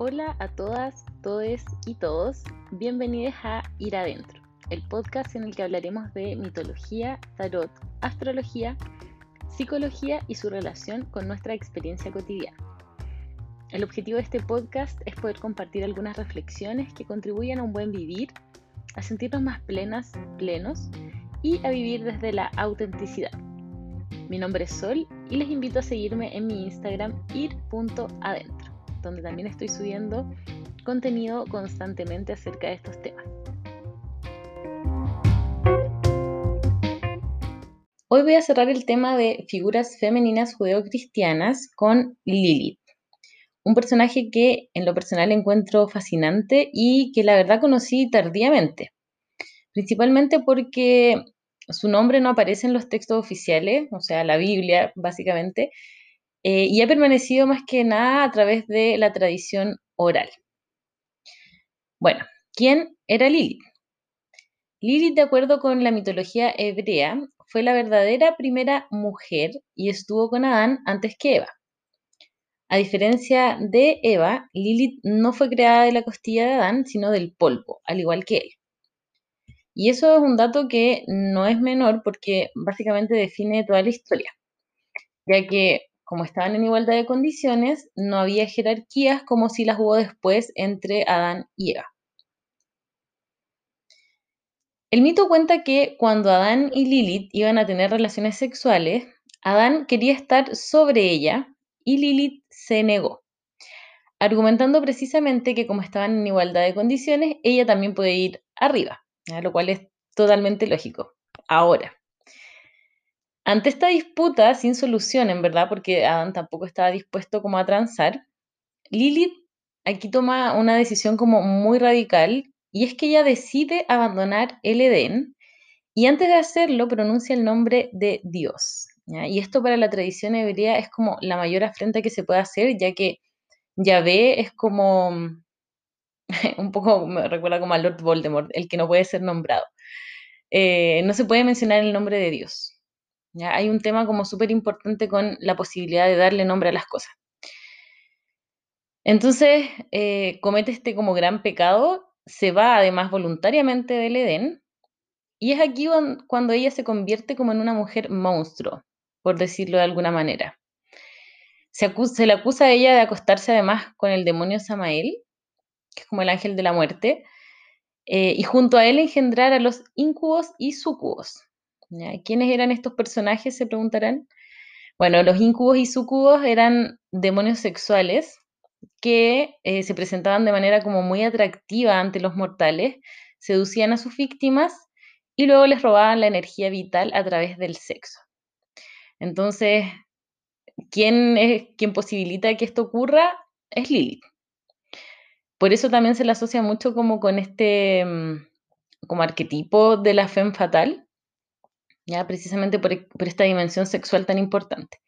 Hola a todas, todes y todos. Bienvenidos a Ir Adentro, el podcast en el que hablaremos de mitología, tarot, astrología, psicología y su relación con nuestra experiencia cotidiana. El objetivo de este podcast es poder compartir algunas reflexiones que contribuyan a un buen vivir, a sentirnos más plenas, plenos y a vivir desde la autenticidad. Mi nombre es Sol y les invito a seguirme en mi Instagram ir.adentro, donde también estoy subiendo contenido constantemente acerca de estos temas. Hoy voy a cerrar el tema de figuras femeninas judeocristianas con Lilith, un personaje que en lo personal encuentro fascinante y que la verdad conocí tardíamente, principalmente porque su nombre no aparece en los textos oficiales, o sea, la Biblia básicamente, eh, y ha permanecido más que nada a través de la tradición oral. Bueno, ¿quién era Lilith? Lilith, de acuerdo con la mitología hebrea, fue la verdadera primera mujer y estuvo con Adán antes que Eva. A diferencia de Eva, Lilith no fue creada de la costilla de Adán, sino del polvo, al igual que él. Y eso es un dato que no es menor porque básicamente define toda la historia, ya que como estaban en igualdad de condiciones, no había jerarquías como si las hubo después entre Adán y Eva. El mito cuenta que cuando Adán y Lilith iban a tener relaciones sexuales, Adán quería estar sobre ella y Lilith se negó, argumentando precisamente que como estaban en igualdad de condiciones, ella también puede ir arriba, lo cual es totalmente lógico. Ahora, ante esta disputa sin solución, en verdad, porque Adán tampoco estaba dispuesto como a transar, Lilith aquí toma una decisión como muy radical y es que ella decide abandonar el Edén y antes de hacerlo pronuncia el nombre de Dios. Y esto para la tradición hebrea es como la mayor afrenta que se puede hacer, ya que Yahvé es como, un poco me recuerda como a Lord Voldemort, el que no puede ser nombrado. Eh, no se puede mencionar el nombre de Dios. ¿Ya? Hay un tema como súper importante con la posibilidad de darle nombre a las cosas. Entonces, eh, comete este como gran pecado se va además voluntariamente del Edén, y es aquí cuando ella se convierte como en una mujer monstruo, por decirlo de alguna manera. Se, le acusa a ella de acostarse además con el demonio Samael, que es como el ángel de la muerte, eh, y junto a él engendrar a los incubos y sucubos. ¿Quiénes eran estos personajes? Se preguntarán. Bueno, los incubos y sucubos eran demonios sexuales que eh, se presentaban de manera como muy atractiva ante los mortales, seducían a sus víctimas y luego les robaban la energía vital a través del sexo. Entonces, ¿quién es quien posibilita que esto ocurra? Es Lilith. Por eso también se la asocia mucho como con este mm, como arquetipo de la femme fatal, precisamente por esta dimensión sexual tan importante.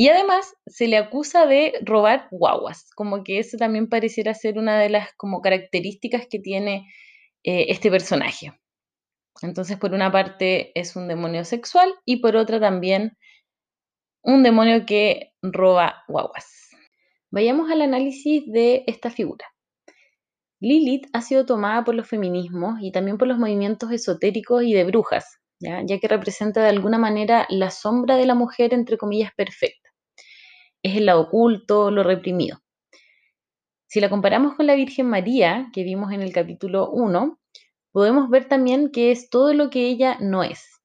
Y además se le acusa de robar guaguas, como que eso también pareciera ser una de las como características que tiene eh, este personaje. Entonces, por una parte es un demonio sexual y por otra también un demonio que roba guaguas. Vayamos al análisis de esta figura. Lilith ha sido tomada por los feminismos y también por los movimientos esotéricos y de brujas, ¿ya? que representa de alguna manera la sombra de la mujer, entre comillas, perfecta es el lado oculto, lo reprimido. Si la comparamos con la Virgen María, que vimos en el capítulo 1, podemos ver también que es todo lo que ella no es.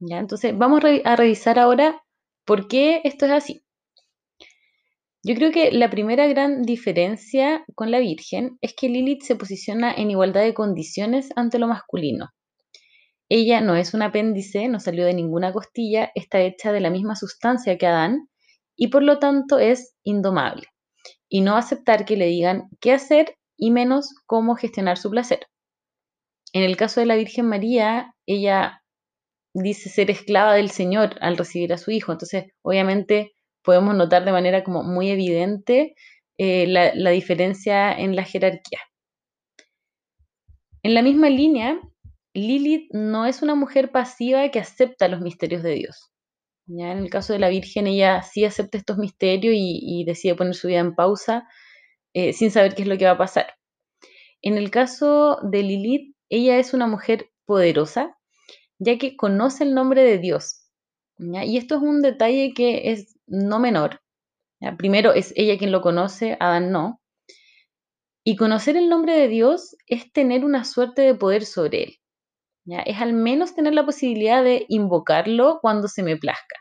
¿Ya? Entonces, vamos a revisar ahora por qué esto es así. Yo creo que la primera gran diferencia con la Virgen es que Lilith se posiciona en igualdad de condiciones ante lo masculino. Ella no es un apéndice, no salió de ninguna costilla, está hecha de la misma sustancia que Adán y por lo tanto es indomable y no aceptar que le digan qué hacer y menos cómo gestionar su placer. En el caso de la Virgen María, ella dice ser esclava del Señor al recibir a su hijo, entonces obviamente podemos notar de manera como muy evidente eh, la, la diferencia en la jerarquía. En la misma línea, Lilith no es una mujer pasiva que acepta los misterios de Dios. En el caso de la Virgen, ella sí acepta estos misterios y, decide poner su vida en pausa eh, sin saber qué es lo que va a pasar. En el caso de Lilith, ella es una mujer poderosa, ya que conoce el nombre de Dios. Y esto es un detalle que es no menor. Primero es ella quien lo conoce, Adán no. Y conocer el nombre de Dios es tener una suerte de poder sobre él. Es al menos tener la posibilidad de invocarlo cuando se me plazca.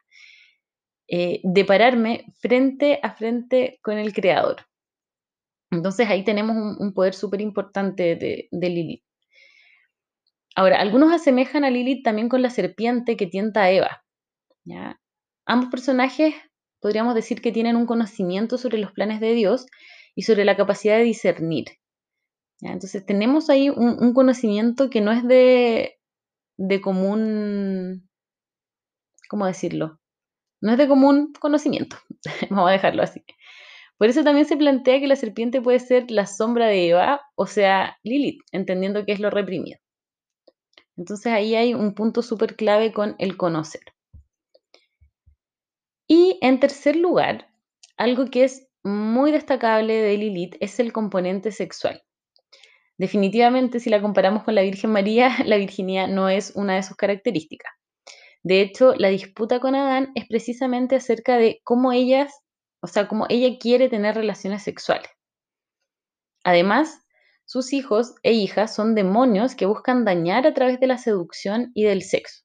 Eh, de pararme frente a frente con el Creador. Entonces ahí tenemos un, poder súper importante de, de Lilith. Ahora, algunos asemejan a Lilith también con la serpiente que tienta a Eva. ¿ya? Ambos personajes podríamos decir que tienen un conocimiento sobre los planes de Dios y sobre la capacidad de discernir. Entonces tenemos ahí un, conocimiento que no es de, de común, ¿cómo decirlo? No es de común conocimiento, vamos a dejarlo así. Por eso también se plantea que la serpiente puede ser la sombra de Eva, o sea, Lilith, entendiendo que es lo reprimido. Entonces ahí hay un punto súper clave con el conocer. Y en tercer lugar, algo que es muy destacable de Lilith es el componente sexual. Definitivamente, si la comparamos con la Virgen María, la virginidad no es una de sus características. De hecho, la disputa con Adán es precisamente acerca de cómo ellas, o sea, cómo ella quiere tener relaciones sexuales. Además, sus hijos e hijas son demonios que buscan dañar a través de la seducción y del sexo.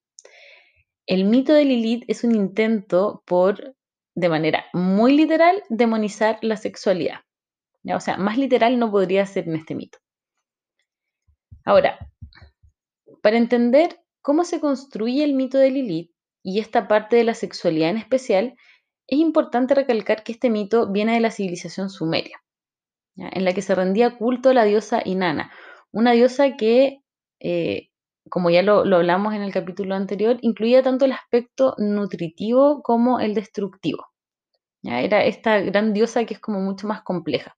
El mito de Lilith es un intento por, de manera muy literal, demonizar la sexualidad. O sea, más literal no podría ser en este mito. Ahora, para entender cómo se construye el mito de Lilith y esta parte de la sexualidad en especial, es importante recalcar que este mito viene de la civilización sumeria en la que se rendía culto a la diosa Inanna, una diosa que, eh, como ya lo, hablamos en el capítulo anterior, incluía tanto el aspecto nutritivo como el destructivo. Era esta gran diosa que es como mucho más compleja.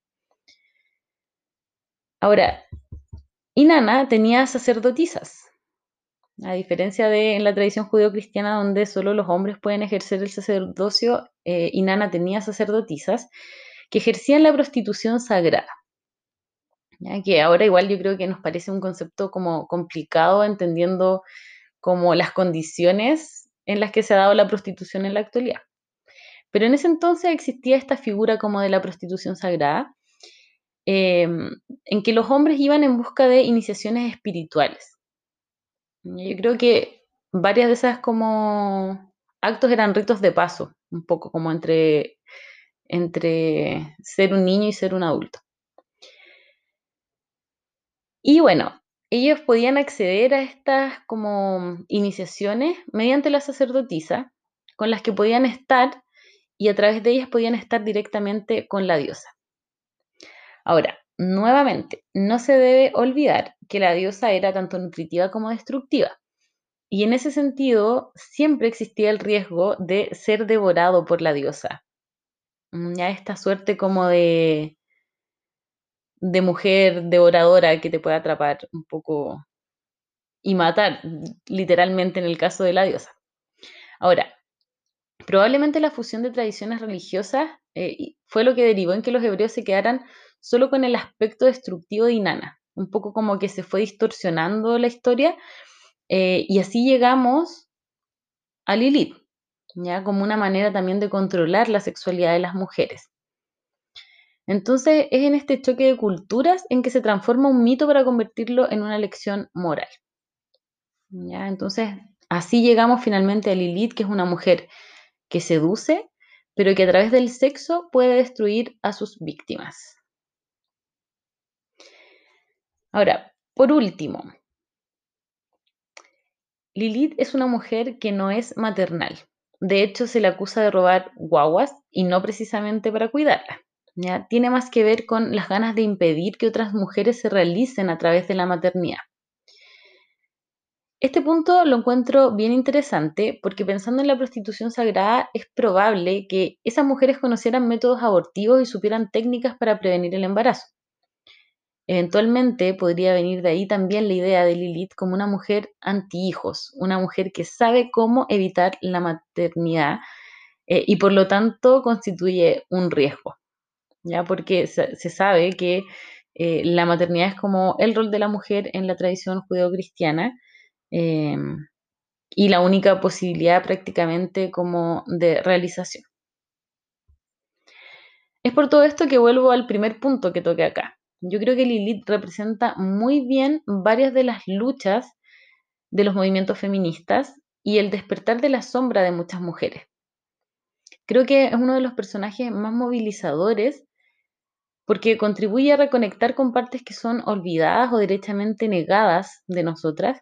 Ahora, Inanna tenía sacerdotisas, a diferencia de en la tradición judeo-cristiana donde solo los hombres pueden ejercer el sacerdocio, eh, Inanna tenía sacerdotisas que ejercían la prostitución sagrada. Que ahora igual yo creo que nos parece un concepto como complicado entendiendo como las condiciones en las que se ha dado la prostitución en la actualidad. Pero en ese entonces existía esta figura como de la prostitución sagrada, em, en que los hombres iban en busca de iniciaciones espirituales. Yo creo que varias de esas como actos eran ritos de paso, un poco como entre entre ser un niño y ser un adulto. Y bueno, ellos podían acceder a estas como iniciaciones mediante la sacerdotisa, con las que podían estar y a través de ellas podían estar directamente con la diosa. Ahora, nuevamente, no se debe olvidar que la diosa era tanto nutritiva como destructiva. Y en ese sentido, siempre existía el riesgo de ser devorado por la diosa, Mm, ya esta suerte como de, de mujer devoradora que te puede atrapar un poco y matar, literalmente en el caso de la diosa. Ahora, probablemente la fusión de tradiciones religiosas eh, fue lo que derivó en que los hebreos se quedaran solo con el aspecto destructivo de Inanna, un poco como que se fue distorsionando la historia eh, y así llegamos a Lilith, ¿ya? Como una manera también de controlar la sexualidad de las mujeres. Entonces es en este choque de culturas en que se transforma un mito para convertirlo en una lección moral. ¿Ya? Entonces así llegamos finalmente a Lilith, que es una mujer que seduce, pero que a través del sexo puede destruir a sus víctimas. Ahora, por último, Lilith es una mujer que no es maternal. De hecho, se le acusa de robar guaguas y no precisamente para cuidarla. ¿ya? Tiene más que ver con las ganas de impedir que otras mujeres se realicen a través de la maternidad. Este punto lo encuentro bien interesante porque pensando en la prostitución sagrada es probable que esas mujeres conocieran métodos abortivos y supieran técnicas para prevenir el embarazo. Eventualmente podría venir de ahí también la idea de Lilith como una mujer anti-hijos, una mujer que sabe cómo evitar la maternidad eh, y por lo tanto constituye un riesgo. ¿ya? Porque se, sabe que eh, la maternidad es como el rol de la mujer en la tradición judeocristiana em, y la única posibilidad prácticamente como de realización. Es por todo esto que vuelvo al primer punto que toqué acá. Yo creo que Lilith representa muy bien varias de las luchas de los movimientos feministas y el despertar de la sombra de muchas mujeres. Creo que es uno de los personajes más movilizadores porque contribuye a reconectar con partes que son olvidadas o derechamente negadas de nosotras.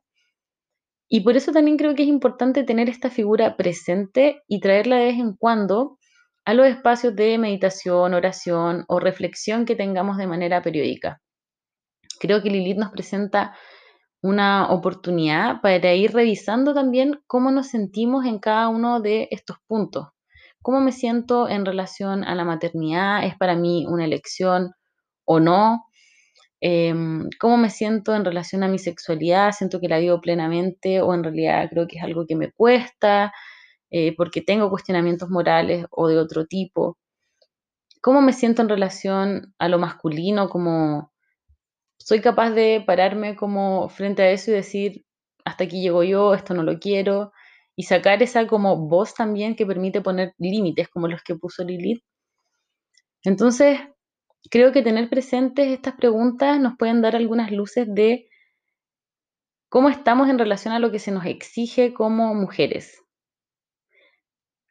Y por eso también creo que es importante tener esta figura presente y traerla de vez en cuando a los espacios de meditación, oración o reflexión que tengamos de manera periódica. Creo que Lilith nos presenta una oportunidad para ir revisando también cómo nos sentimos en cada uno de estos puntos. ¿Cómo me siento en relación a la maternidad? ¿Es para mí una elección o no? Em, ¿Cómo me siento en relación a mi sexualidad? ¿Siento que la vivo plenamente o en realidad creo que es algo que me cuesta eh, porque tengo cuestionamientos morales o de otro tipo? ¿Cómo me siento en relación a lo masculino? Como soy capaz de pararme como frente a eso y decir, hasta aquí llego yo, esto no lo quiero, y sacar esa como voz también que permite poner límites como los que puso Lilith. Entonces, creo que tener presentes estas preguntas nos pueden dar algunas luces de cómo estamos en relación a lo que se nos exige como mujeres.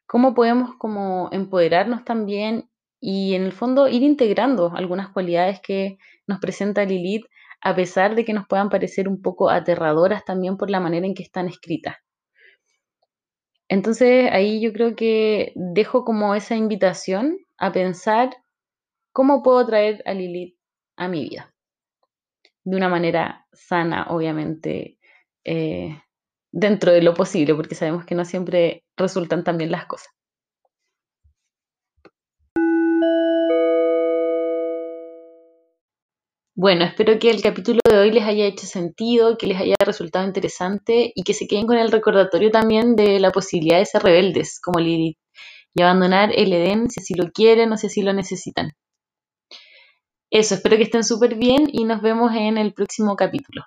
Cómo podemos como empoderarnos también y en el fondo ir integrando algunas cualidades que nos presenta Lilith a pesar de que nos puedan parecer un poco aterradoras también por la manera en que están escritas. Entonces ahí yo creo que dejo como esa invitación a pensar cómo puedo traer a Lilith a mi vida. De una manera sana, obviamente, eh, dentro de lo posible, porque sabemos que no siempre resultan tan bien las cosas. Bueno, espero que el capítulo de hoy les haya hecho sentido, que les haya resultado interesante y que se queden con el recordatorio también de la posibilidad de ser rebeldes como Lilith y abandonar el Edén si así lo quieren o si así lo necesitan. Eso, espero que estén súper bien y nos vemos en el próximo capítulo.